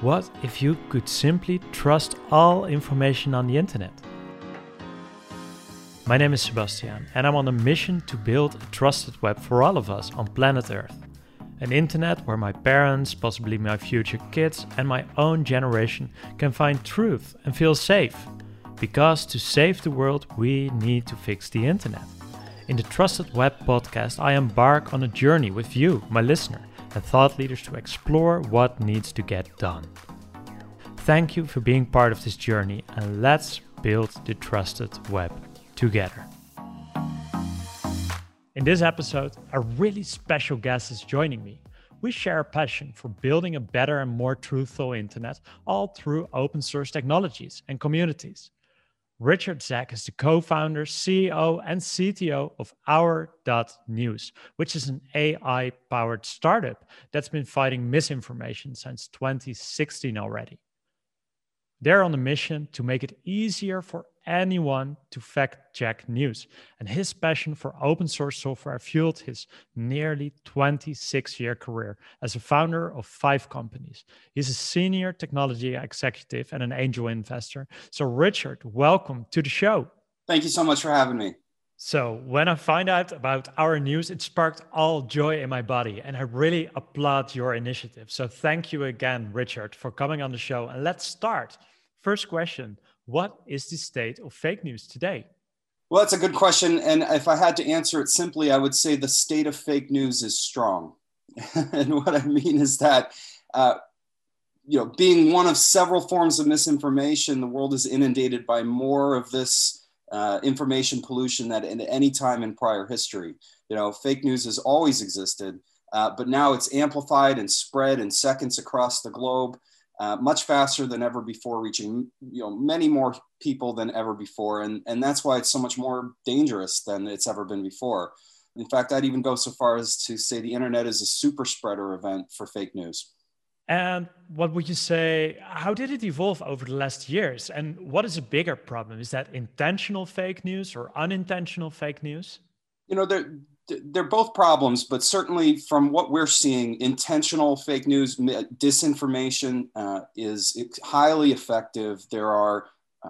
What if you could simply trust all information on the internet? My name is Sebastian, and I'm on a mission to build a trusted web for all of us on planet Earth. An internet where my parents, possibly my future kids, and my own generation can find truth and feel safe. Because to save the world, we need to fix the internet. In the Trusted Web podcast, I embark on a journey with you, my listener and thought leaders to explore what needs to get done. Thank you for being part of this journey, and let's build the trusted web together. In this episode, a really special guest is joining me. We share a passion for building a better and more truthful internet, all through open source technologies and communities. Richard Zack is the co founder, CEO, and CTO of Our.News, which is an AI powered startup that's been fighting misinformation since 2016 already. They're on a mission to make it easier for anyone to fact check news. And his passion for open source software fueled his nearly 26 year career as a founder of five companies. He's a senior technology executive and an angel investor. So, Richard, welcome to the show. Thank you so much for having me. So, when I find out about Our.News, it sparked all joy in my body, and I really applaud your initiative. So, thank you again, Richard, for coming on the show. And let's start. First question What is the state of fake news today? Well, that's a good question. And if I had to answer it simply, I would say the state of fake news is strong. and what I mean is that, uh, you know, being one of several forms of misinformation, the world is inundated by more of this uh, information pollution than at any time in prior history. You know, fake news has always existed, uh, but now it's amplified and spread in seconds across the globe uh, much faster than ever before, reaching you know many more people than ever before, and and that's why it's so much more dangerous than it's ever been before. In fact, I'd even go so far as to say the internet is a super spreader event for fake news. And what would you say? How did it evolve over the last years? And what is a bigger problem? Is that intentional fake news or unintentional fake news? You know, there they're both problems, but certainly from what we're seeing, intentional fake news, disinformation uh, is highly effective. There are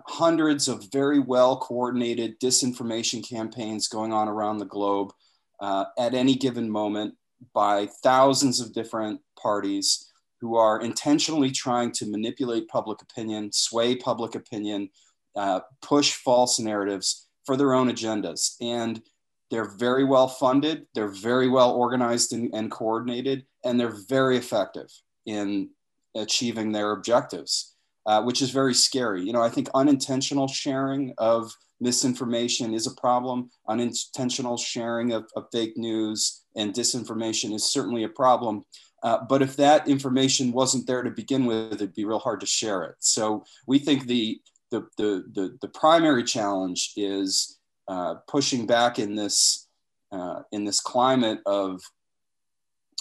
hundreds of very well coordinated disinformation campaigns going on around the globe uh, at any given moment by thousands of different parties who are intentionally trying to manipulate public opinion, sway public opinion, uh, push false narratives for their own agendas. And they're very well funded, they're very well organized and, and coordinated, and they're very effective in achieving their objectives, uh, which is very scary. You know, I think unintentional sharing of misinformation is a problem. Unintentional sharing of, of fake news and disinformation is certainly a problem. Uh, but if that information wasn't there to begin with, it'd be real hard to share it. So we think the the the the, the primary challenge is uh, pushing back in this uh, in this climate of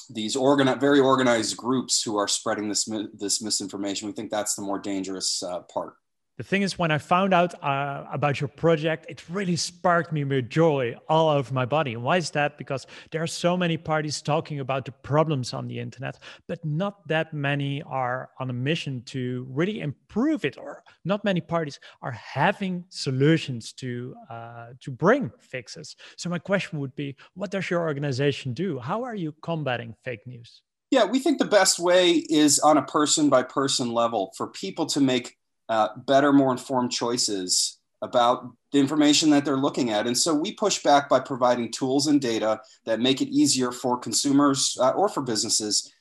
these organ- very organized groups who are spreading this this misinformation. We think that's the more dangerous uh, part. The thing is, when I found out uh, about your project, it really sparked me with joy all over my body. And why is that? Because there are so many parties talking about the problems on the internet, but not that many are on a mission to really improve it, or not many parties are having solutions to uh, to bring fixes. So my question would be, what does your organization do? How are you combating fake news? Yeah, we think the best way is on a person by person level for people to make uh, better, more informed choices about the information that they're looking at. And so we push back by providing tools and data that make it easier for consumers uh, or for businesses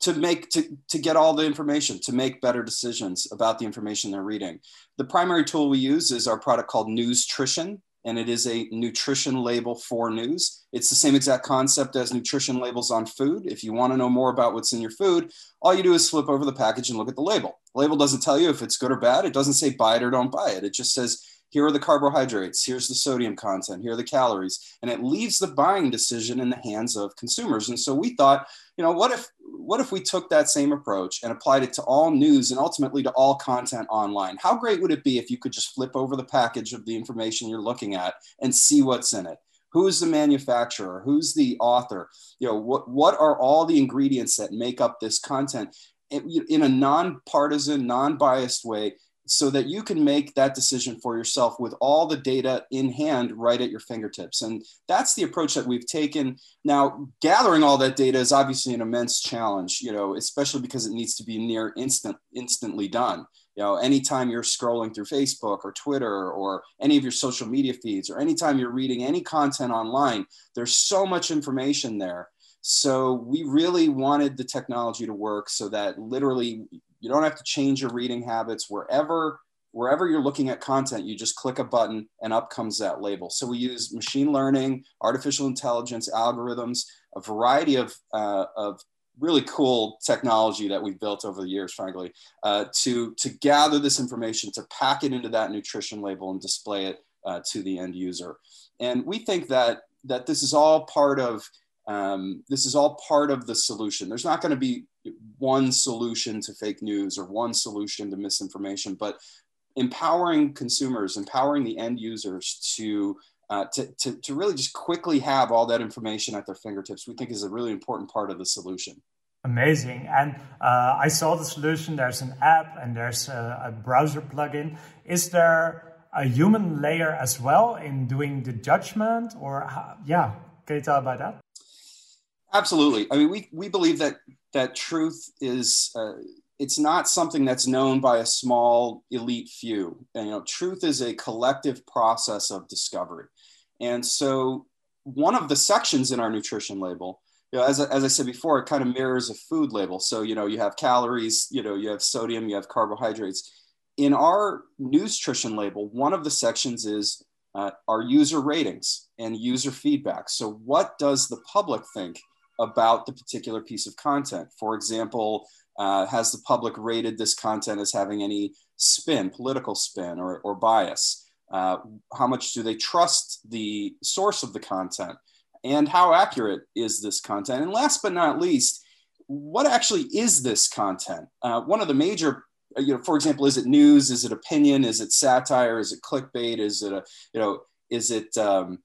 to make to, to get all the information to make better decisions about the information they're reading the primary tool we use is our product called newstrition and it is a nutrition label for news. It's the same exact concept as nutrition labels on food. If you want to know more about what's in your food, all you do is flip over the package and look at the label. The label doesn't tell you if it's good or bad. It doesn't say buy it or don't buy it. It just says, here are the carbohydrates, here's the sodium content, here are the calories, and it leaves the buying decision in the hands of consumers. And so we thought, you know, what if what if we took that same approach and applied it to all news and ultimately to all content online? How great would it be if you could just flip over the package of the information you're looking at and see what's in it? Who's the manufacturer? Who's the author? You know, what, what are all the ingredients that make up this content? in a nonpartisan, non-biased way so that you can make that decision for yourself with all the data in hand right at your fingertips. And that's the approach that we've taken. Now, gathering all that data is obviously an immense challenge, you know, especially because it needs to be near instant, instantly done. You know, anytime you're scrolling through Facebook or Twitter or any of your social media feeds, or anytime you're reading any content online, there's so much information there. So we really wanted the technology to work so that literally you don't have to change your reading habits wherever wherever you're looking at content, you just click a button and up comes that label. So we use machine learning, artificial intelligence, algorithms, a variety of, uh, of really cool technology that we've built over the years, frankly, uh, to, to gather this information, to pack it into that nutrition label and display it uh, to the end user. And we think that, that this is all part of um, this is all part of the solution. There's not going to be one solution to fake news or one solution to misinformation, but empowering consumers, empowering the end users to, uh, to, to, to really just quickly have all that information at their fingertips, we think is a really important part of the solution. Amazing. And uh, I saw the solution. There's an app and there's a, a browser plugin. Is there a human layer as well in doing the judgment or how, yeah can you tell about that Absolutely. I mean, we, we believe that that truth is uh, it's not something that's known by a small elite few. And, you know, truth is a collective process of discovery. And so, one of the sections in our nutrition label, you know, as, as I said before, it kind of mirrors a food label. So, you know, you have calories, you know, you have sodium, you have carbohydrates. In our nutrition label, one of the sections is uh, our user ratings and user feedback. So, what does the public think? About the particular piece of content. For example, uh, has the public rated this content as having any spin, political spin, or, or bias? Uh, how much do they trust the source of the content? And how accurate is this content? And last but not least, what actually is this content? Uh, one of the major uh, you know, for example, is it news? Is it opinion? Is it satire? Is it clickbait? Is it a, you know, is it, um,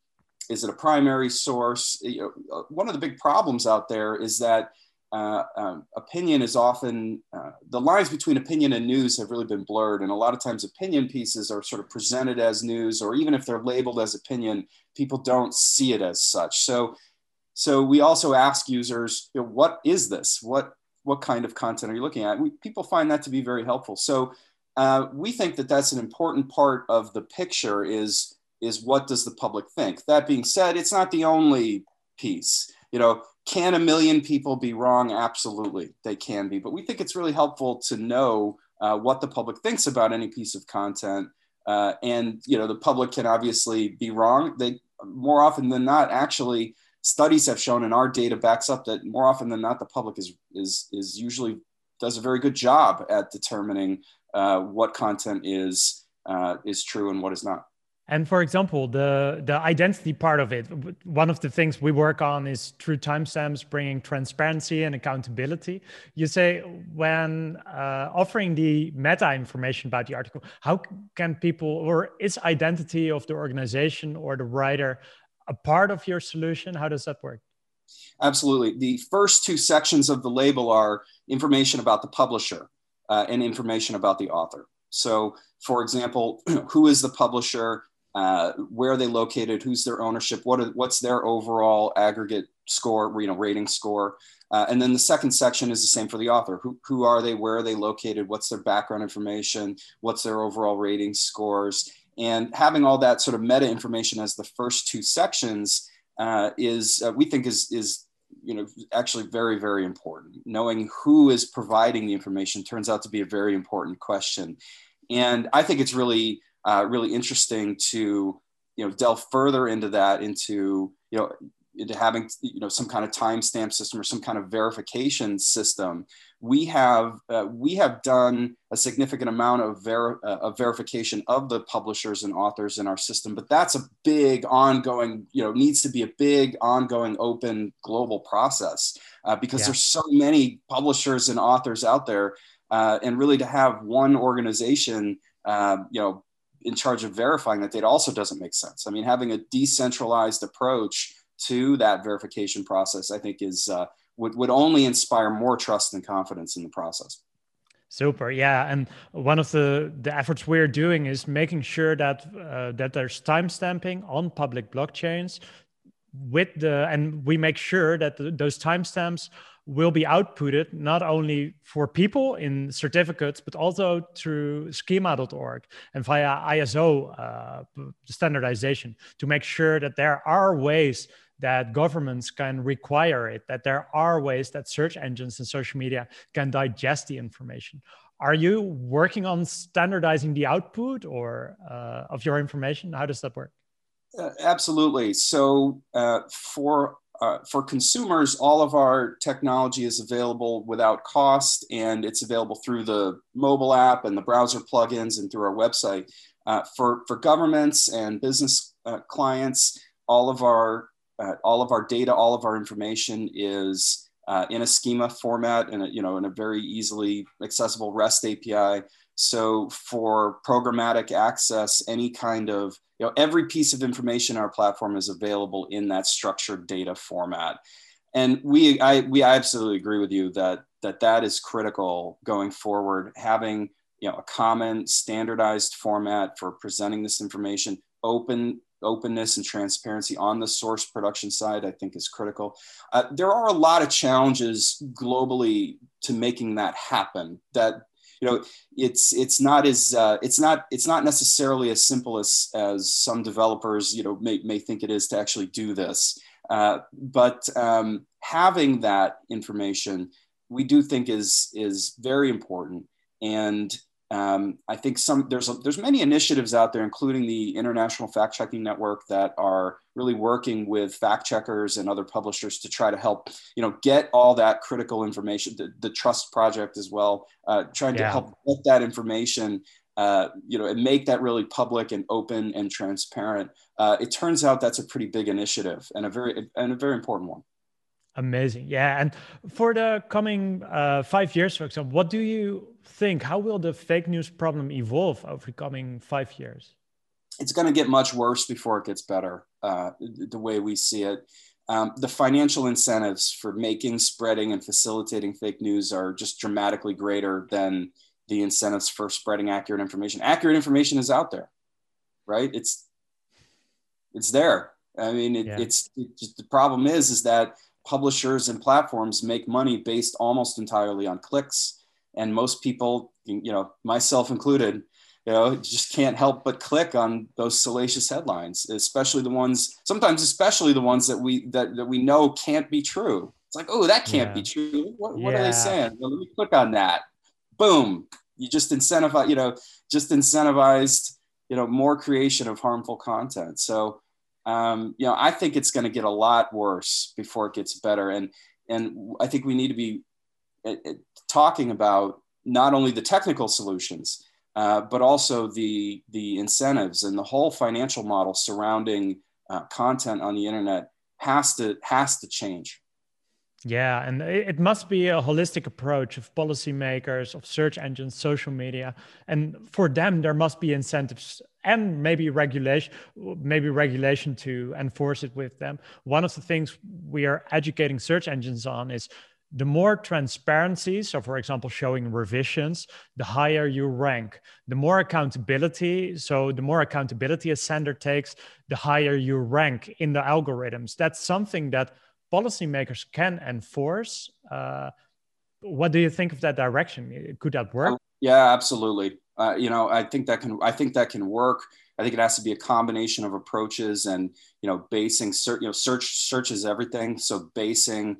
is it a primary source? Uh, one of the big problems out there is that uh, um, opinion is often uh, the lines between opinion and news have really been blurred, and a lot of times opinion pieces are sort of presented as news, or even if they're labeled as opinion, people don't see it as such. So, so we also ask users, you know, what is this? What what kind of content are you looking at? We, people find that to be very helpful. So, uh, we think that that's an important part of the picture. Is is what does the public think? That being said, it's not the only piece. You know, can a million people be wrong? Absolutely, they can be. But we think it's really helpful to know uh, what the public thinks about any piece of content. Uh, and you know, the public can obviously be wrong. They more often than not, actually, studies have shown, and our data backs up that more often than not, the public is is is usually does a very good job at determining uh, what content is uh, is true and what is not. And for example, the the identity part of it, one of the things we work on is through timestamps, bringing transparency and accountability. You say when uh, offering the meta information about the article, how can people or is identity of the organization or the writer a part of your solution? How does that work? Absolutely. The first two sections of the label are information about the publisher uh, and information about the author. So, for example, who is the publisher? Uh, where are they located, who's their ownership, what are, what's their overall aggregate score, you know, rating score. Uh, and then the second section is the same for the author. Who, who are they? Where are they located? What's their background information? What's their overall rating scores? And having all that sort of meta information as the first two sections uh, is, uh, we think, is is you know actually very very important. Knowing who is providing the information turns out to be a very important question, and I think it's really uh, really interesting to you know delve further into that into you know into having you know some kind of timestamp system or some kind of verification system we have uh, we have done a significant amount of, ver- uh, of verification of the publishers and authors in our system but that's a big ongoing you know needs to be a big ongoing open global process uh, because yeah. there's so many publishers and authors out there uh, and really to have one organization uh, you know in charge of verifying that data also doesn't make sense. I mean, having a decentralized approach to that verification process, I think, is uh, would, would only inspire more trust and confidence in the process. Super, yeah, and one of the the efforts we're doing is making sure that uh, that there's timestamping on public blockchains with the and we make sure that the, those timestamps will be outputted not only for people in certificates, but also through schema.org and via ISO uh, standardization to make sure that there are ways that governments can require it, that there are ways that search engines and social media can digest the information. Are you working on standardizing the output or uh, of your information? How does that work? Uh, absolutely. So uh, for uh, for consumers, all of our technology is available without cost, and it's available through the mobile app and the browser plugins and through our website. Uh, for for governments and business uh, clients, all of our uh, all of our data, all of our information is uh, in a schema format, and you know in a very easily accessible REST API. So for programmatic access, any kind of you know, every piece of information on our platform is available in that structured data format. And we, I, we absolutely agree with you that, that that is critical going forward. Having you know, a common standardized format for presenting this information, open openness and transparency on the source production side, I think is critical. Uh, there are a lot of challenges globally to making that happen that you know it's it's not as uh, it's not it's not necessarily as simple as as some developers you know may, may think it is to actually do this. Uh, but um, having that information we do think is is very important. And um, I think some there's a, there's many initiatives out there, including the International Fact Checking Network, that are really working with fact checkers and other publishers to try to help you know get all that critical information. The, the Trust Project as well, uh, trying yeah. to help get that information. Uh, you know, and make that really public and open and transparent. Uh, it turns out that's a pretty big initiative and a very and a very important one. Amazing. Yeah. And for the coming uh, five years, for example, what do you think? How will the fake news problem evolve over the coming five years? It's going to get much worse before it gets better, uh, the way we see it. Um, the financial incentives for making, spreading, and facilitating fake news are just dramatically greater than the incentives for spreading accurate information. Accurate information is out there, right? It's it's there. I mean, it, yeah. it's it just, the problem is is that publishers and platforms make money based almost entirely on clicks and most people you know myself included you know just can't help but click on those salacious headlines especially the ones sometimes especially the ones that we that, that we know can't be true it's like oh that can't yeah. be true what, what yeah. are they saying well, let me click on that boom you just incentivize you know just incentivized you know more creation of harmful content so um, you know, I think it's going to get a lot worse before it gets better. And and I think we need to be uh, uh, talking about not only the technical solutions, uh, but also the the incentives and the whole financial model surrounding uh, content on the internet has to has to change. Yeah, and it must be a holistic approach of policymakers, of search engines, social media, and for them there must be incentives and maybe regulation, maybe regulation to enforce it with them. One of the things we are educating search engines on is the more transparency, so for example, showing revisions, the higher you rank. The more accountability, so the more accountability a sender takes, the higher you rank in the algorithms. That's something that policymakers can enforce. Uh, what do you think of that direction? Could that work? Yeah, absolutely. Uh, you know, I think that can. I think that can work. I think it has to be a combination of approaches, and you know, basing. You know, search search is everything. So basing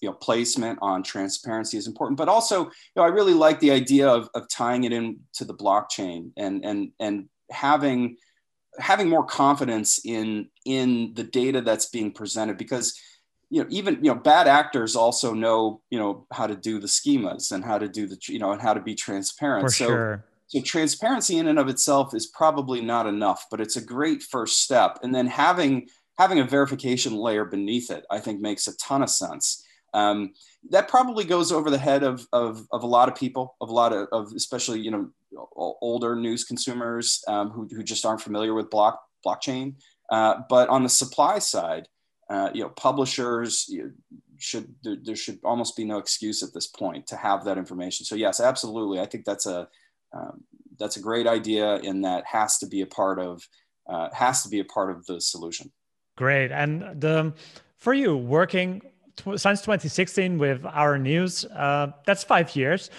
you know placement on transparency is important but also you know i really like the idea of, of tying it in to the blockchain and and and having having more confidence in in the data that's being presented because you know even you know bad actors also know you know how to do the schemas and how to do the you know and how to be transparent. For so sure. so transparency in and of itself is probably not enough but it's a great first step. And then having having a verification layer beneath it i think makes a ton of sense um, that probably goes over the head of, of, of a lot of people of a lot of, of especially you know older news consumers um, who, who just aren't familiar with block blockchain uh, but on the supply side uh, you know, publishers, you should there, there, should almost be no excuse at this point to have that information. So yes, absolutely. I think that's a um, that's a great idea, and that has to be a part of uh, has to be a part of the solution. Great, and the for you working t- since 2016 with Our.News, uh, that's five years.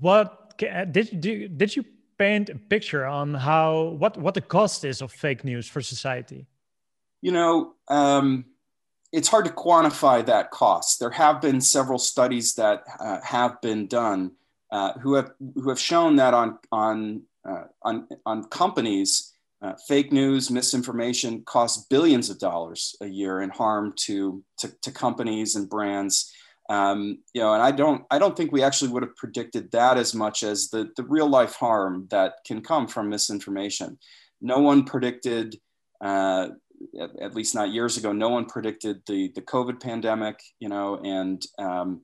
What did did, did you paint a picture on how what what the cost is of fake news for society? You know. Um, it's hard to quantify that cost. There have been several studies that uh, have been done uh, who have who have shown that on on uh, on, on companies, uh, fake news, misinformation costs billions of dollars a year in harm to to, to companies and brands. Um, you know, and I don't I don't think we actually would have predicted that as much as the the real life harm that can come from misinformation. No one predicted uh, at, at, least not years ago, no one predicted the the COVID pandemic, you know, and um,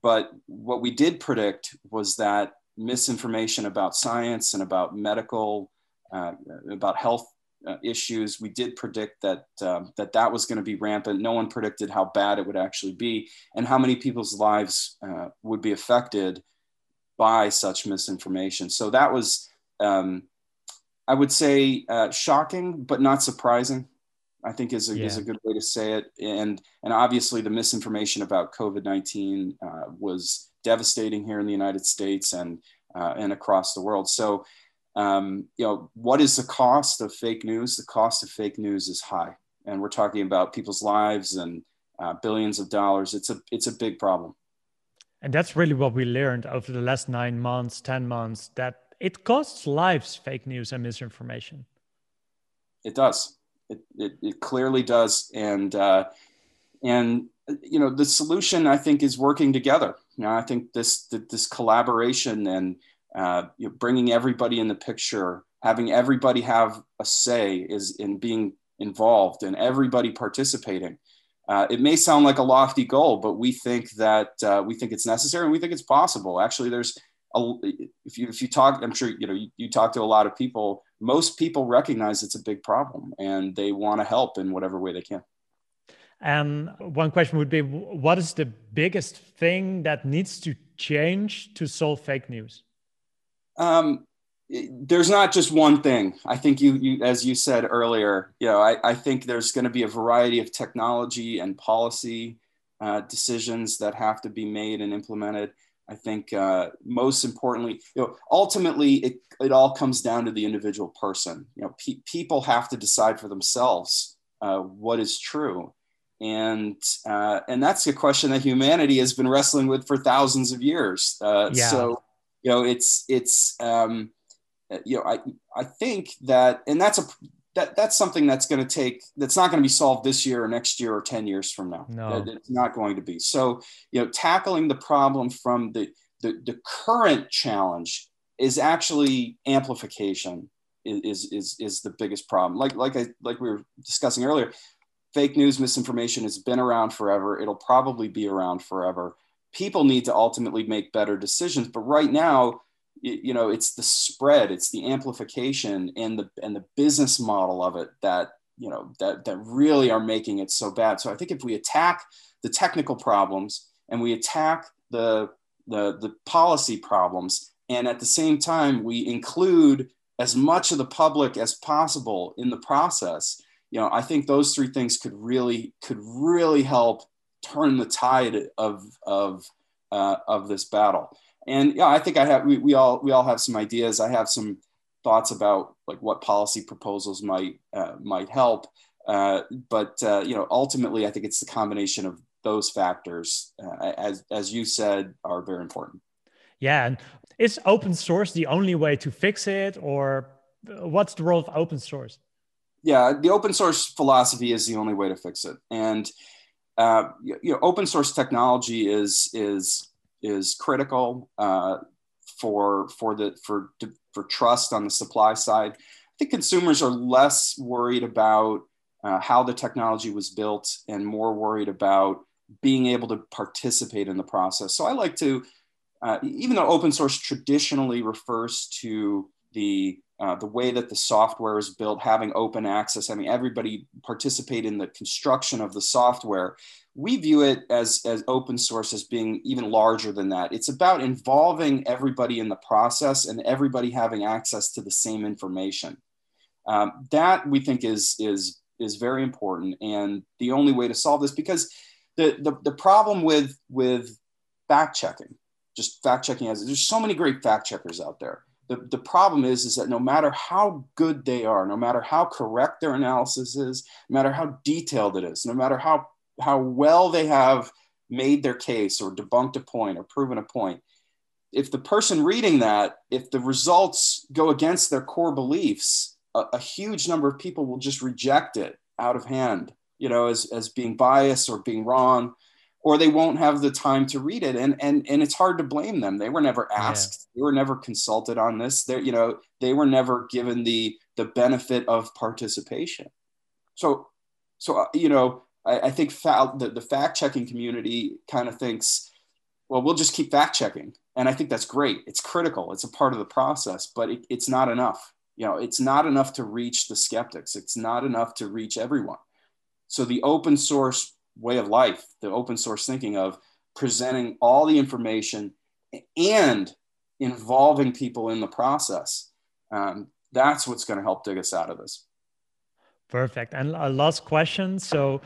but what we did predict was that misinformation about science and about medical, uh, about health uh, issues, we did predict that um, that that was going to be rampant. No one predicted how bad it would actually be and how many people's lives uh, would be affected by such misinformation. So that was. Um, I would say uh, shocking, but not surprising. I think is a, yeah. is a good way to say it. And and obviously the misinformation about COVID nineteen uh, was devastating here in the United States and uh, and across the world. So um, you know what is the cost of fake news? The cost of fake news is high, and we're talking about people's lives and uh, billions of dollars. It's a it's a big problem. And that's really what we learned over the last nine months, ten months that it costs lives. Fake news and misinformation. It does it, it, it clearly does. And, uh, and, you know, the solution I think is working together. You know, I think this, this collaboration and uh, you know, bringing everybody in the picture, having everybody have a say is in being involved and everybody participating. Uh, it may sound like a lofty goal, but we think that uh, we think it's necessary and we think it's possible. Actually, there's a, if you if you talk, I'm sure you know you, you talk to a lot of people most people recognize it's a big problem and they want to help in whatever way they can. And one question would be what is the biggest thing that needs to change to solve fake news? Um, there's not just one thing. I think you, you as you said earlier, you know, I, I think there's going to be a variety of technology and policy uh, decisions that have to be made and implemented. I think uh, most importantly, you know, ultimately it, it all comes down to the individual person. You know, pe- people have to decide for themselves uh, what is true, and uh, and that's a question that humanity has been wrestling with for thousands of years. Uh, yeah. So, you know, it's it's um, you know, I I think that, and that's a that that's something that's going to take that's not going to be solved this year or next year or 10 years from now. No. it's not going to be. So you know tackling the problem from the the, the current challenge is actually amplification is, is is the biggest problem. Like like i like we were discussing earlier fake news misinformation has been around forever. It'll probably be around forever people need to ultimately make better decisions but right now you know it's the spread it's the amplification and the and the business model of it that you know that that really are making it so bad. So i think if we attack the technical problems and we attack the the, the policy problems and at the same time we include as much of the public as possible in the process you know i think those three things could really could really help turn the tide of of uh, of this battle and yeah, I think I have we, we all we all have some ideas. I have some thoughts about like what policy proposals might uh, might help. Uh, but uh, you know, ultimately, I think it's the combination of those factors, uh, as as you said, are very important. Yeah, and is open source the only way to fix it, or what's the role of open source? Yeah, the open source philosophy is the only way to fix it, and uh, you know, open source technology is is is critical uh, for for the for for trust on the supply side. I think consumers are less worried about uh, how the technology was built and more worried about being able to participate in the process. So I like to, uh, even though open source traditionally refers to the uh, the way that the software is built, having open access, having everybody participate in the construction of the software, we view it as, as open source as being even larger than that. It's about involving everybody in the process and everybody having access to the same information. Um, that we think is, is, is very important. And the only way to solve this, because the, the, the problem with, with fact checking, just fact checking, as there's so many great fact checkers out there the, the problem is, is that no matter how good they are, no matter how correct their analysis is, no matter how detailed it is, no matter how, how well they have made their case or debunked a point or proven a point, if the person reading that, if the results go against their core beliefs, a, a huge number of people will just reject it out of hand, you know, as, as being biased or being wrong or they won't have the time to read it. And and and it's hard to blame them. They were never asked. Yeah. they were never consulted on this. They you know they were never given the the benefit of participation. So so uh, you know i, I think fa- the, the fact checking community kind of thinks well we'll just keep fact checking. And i think that's great. It's critical. It's a part of the process but it, it's not enough. You know it's not enough to reach the skeptics. It's not enough to reach everyone. So the open source way of life, the open source thinking of presenting all the information and involving people in the process. Um, that's what's going to help dig us out of this. Perfect. And a last question. So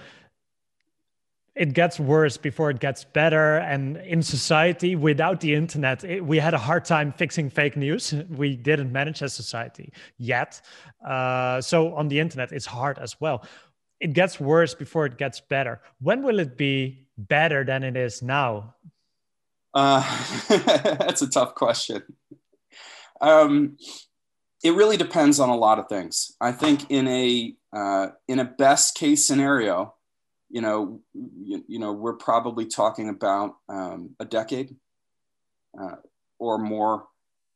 it gets worse before it gets better. And in society, without the internet, it, we had a hard time fixing fake news. We didn't manage as society yet. Uh, so on the internet, it's hard as well it gets worse before it gets better. When will it be better than it is now? Uh, that's a tough question. Um, it really depends on a lot of things. I think in a uh, in a best case scenario, you know, you, you know, we're probably talking about um, a decade uh, or more.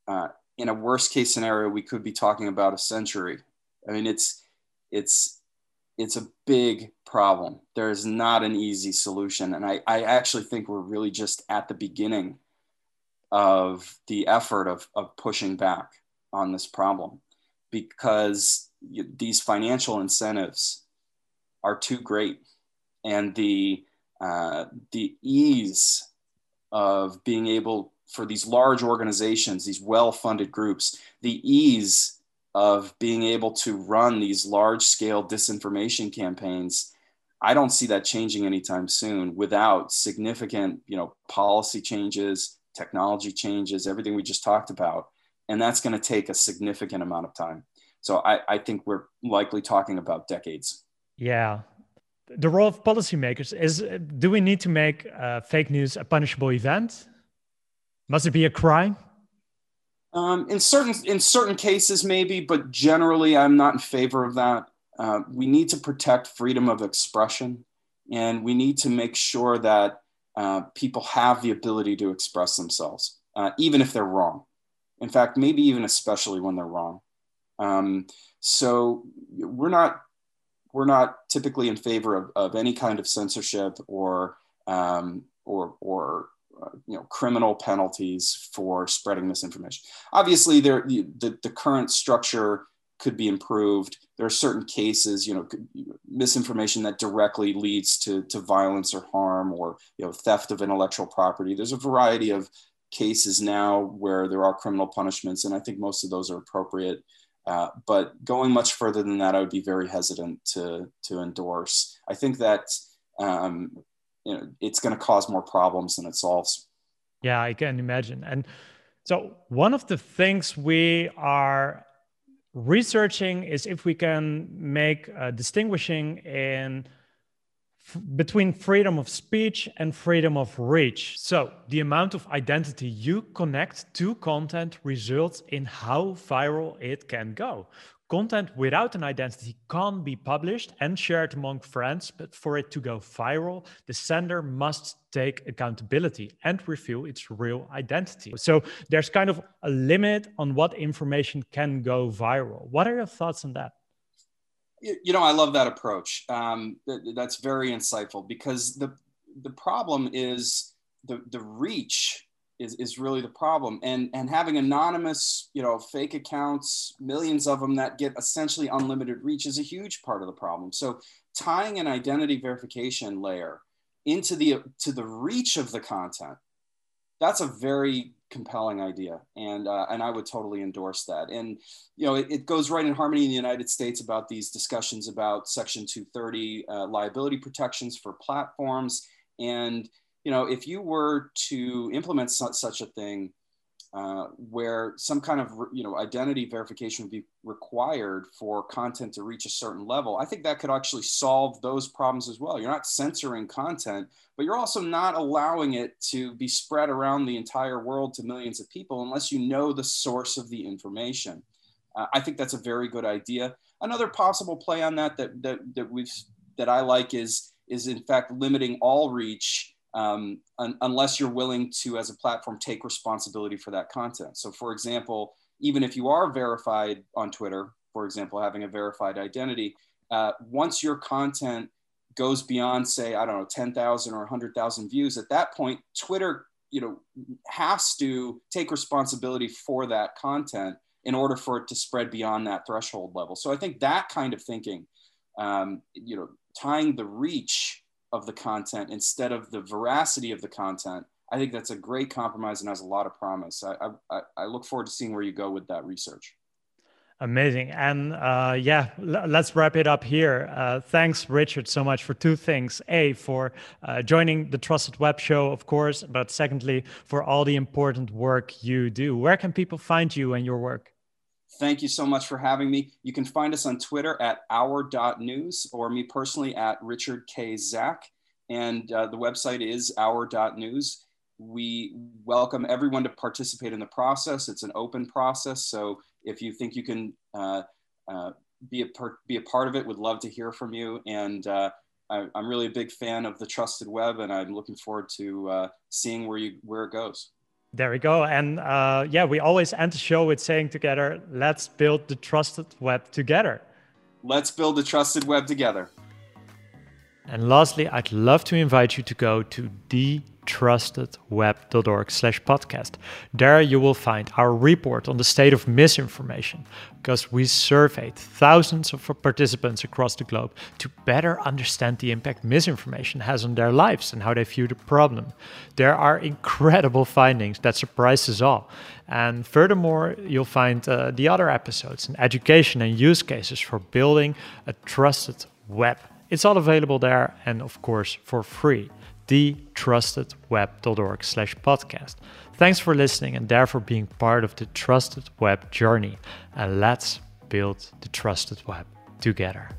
Uh, in a worst case scenario, we could be talking about a century. I mean, it's it's it's a big problem. There is not an easy solution. And I, I actually think we're really just at the beginning of the effort of, of pushing back on this problem because these financial incentives are too great. And the, uh, the ease of being able for these large organizations, these well funded groups, the ease of being able to run these large scale disinformation campaigns i don't see that changing anytime soon without significant you know policy changes technology changes everything we just talked about. And that's going to take a significant amount of time. So I, I think we're likely talking about decades. Yeah. The role of policymakers is do we need to make uh, fake news a punishable event? Must it be a crime um, in certain in certain cases, maybe, but generally, I'm not in favor of that. Uh, we need to protect freedom of expression, and we need to make sure that uh, people have the ability to express themselves, uh, even if they're wrong. In fact, maybe even especially when they're wrong. Um, so we're not we're not typically in favor of, of any kind of censorship or um, or or uh, you know criminal penalties for spreading misinformation. Obviously, there the, the current structure could be improved. There are certain cases, you know, misinformation that directly leads to, to violence or harm or you know theft of intellectual property. There's a variety of cases now where there are criminal punishments, and I think most of those are appropriate. Uh, but going much further than that, I would be very hesitant to to endorse. I think that um, you know it's going to cause more problems than it solves yeah i can imagine and so one of the things we are researching is if we can make uh, distinguishing in between freedom of speech and freedom of reach. So, the amount of identity you connect to content results in how viral it can go. Content without an identity can't be published and shared among friends, but for it to go viral, the sender must take accountability and reveal its real identity. So there's kind of a limit on what information can go viral. What are your thoughts on that? You know, I love that approach. Um, that's very insightful because the the problem is the the reach is, is really the problem. And, and having anonymous, you know, fake accounts, millions of them that get essentially unlimited reach is a huge part of the problem. So tying an identity verification layer into the to the reach of the content, that's a very compelling idea, and uh, and I would totally endorse that. And you know, it, it, goes right in harmony in the United States about these discussions about Section 230 uh, liability protections for platforms and you know, if you were to implement su- such a thing, uh, where some kind of you know identity verification would be required for content to reach a certain level i think that could actually solve those problems as well. You're not censoring content but you're also not allowing it to be spread around the entire world to millions of people unless you know the source of the information. Uh, i think that's a very good idea. Another possible play on that that that, that we've that i like is is in fact limiting all reach um, un- unless you're willing to, as a platform, take responsibility for that content. So, for example, even if you are verified on Twitter, for example, having a verified identity, uh, once your content goes beyond, say, I don't know, 10,000 or 100,000 views, at that point, Twitter, you know, has to take responsibility for that content in order for it to spread beyond that threshold level. So I think that kind of thinking, um, you know, tying the reach of the content instead of the veracity of the content, I think that's a great compromise and has a lot of promise. I, I, I look forward to seeing where you go with that research. Amazing. And uh, yeah, let's wrap it up here. Uh, thanks, Richard, so much for two things. A, for uh, joining the Trusted Web Show, of course, but secondly, for all the important work you do. Where can people find you and your work? Thank you so much for having me. You can find us on Twitter at our.news or me personally at Richard K. Zack. And uh, the website is our.news. We welcome everyone to participate in the process. It's an open process. So if you think you can uh, uh, be, a per- be a part of it, would love to hear from you. And uh, I, am really a big fan of the trusted web, and I'm looking forward to uh, seeing where, you, where it goes. There we go. And uh, yeah, we always end the show with saying together, let's build the trusted web together. Let's build the trusted web together. And lastly, I'd love to invite you to go to the trustedweb.org slash podcast. There you will find our report on the state of misinformation because we surveyed thousands of participants across the globe to better understand the impact misinformation has on their lives and how they view the problem. There are incredible findings that surprise us all. And furthermore, you'll find uh, the other episodes and education and use cases for building a trusted web. It's all available there and, of course, for free thetrustedweb.org slash podcast. Thanks for listening and therefore being part of the Trusted Web journey. And let's build the Trusted Web together.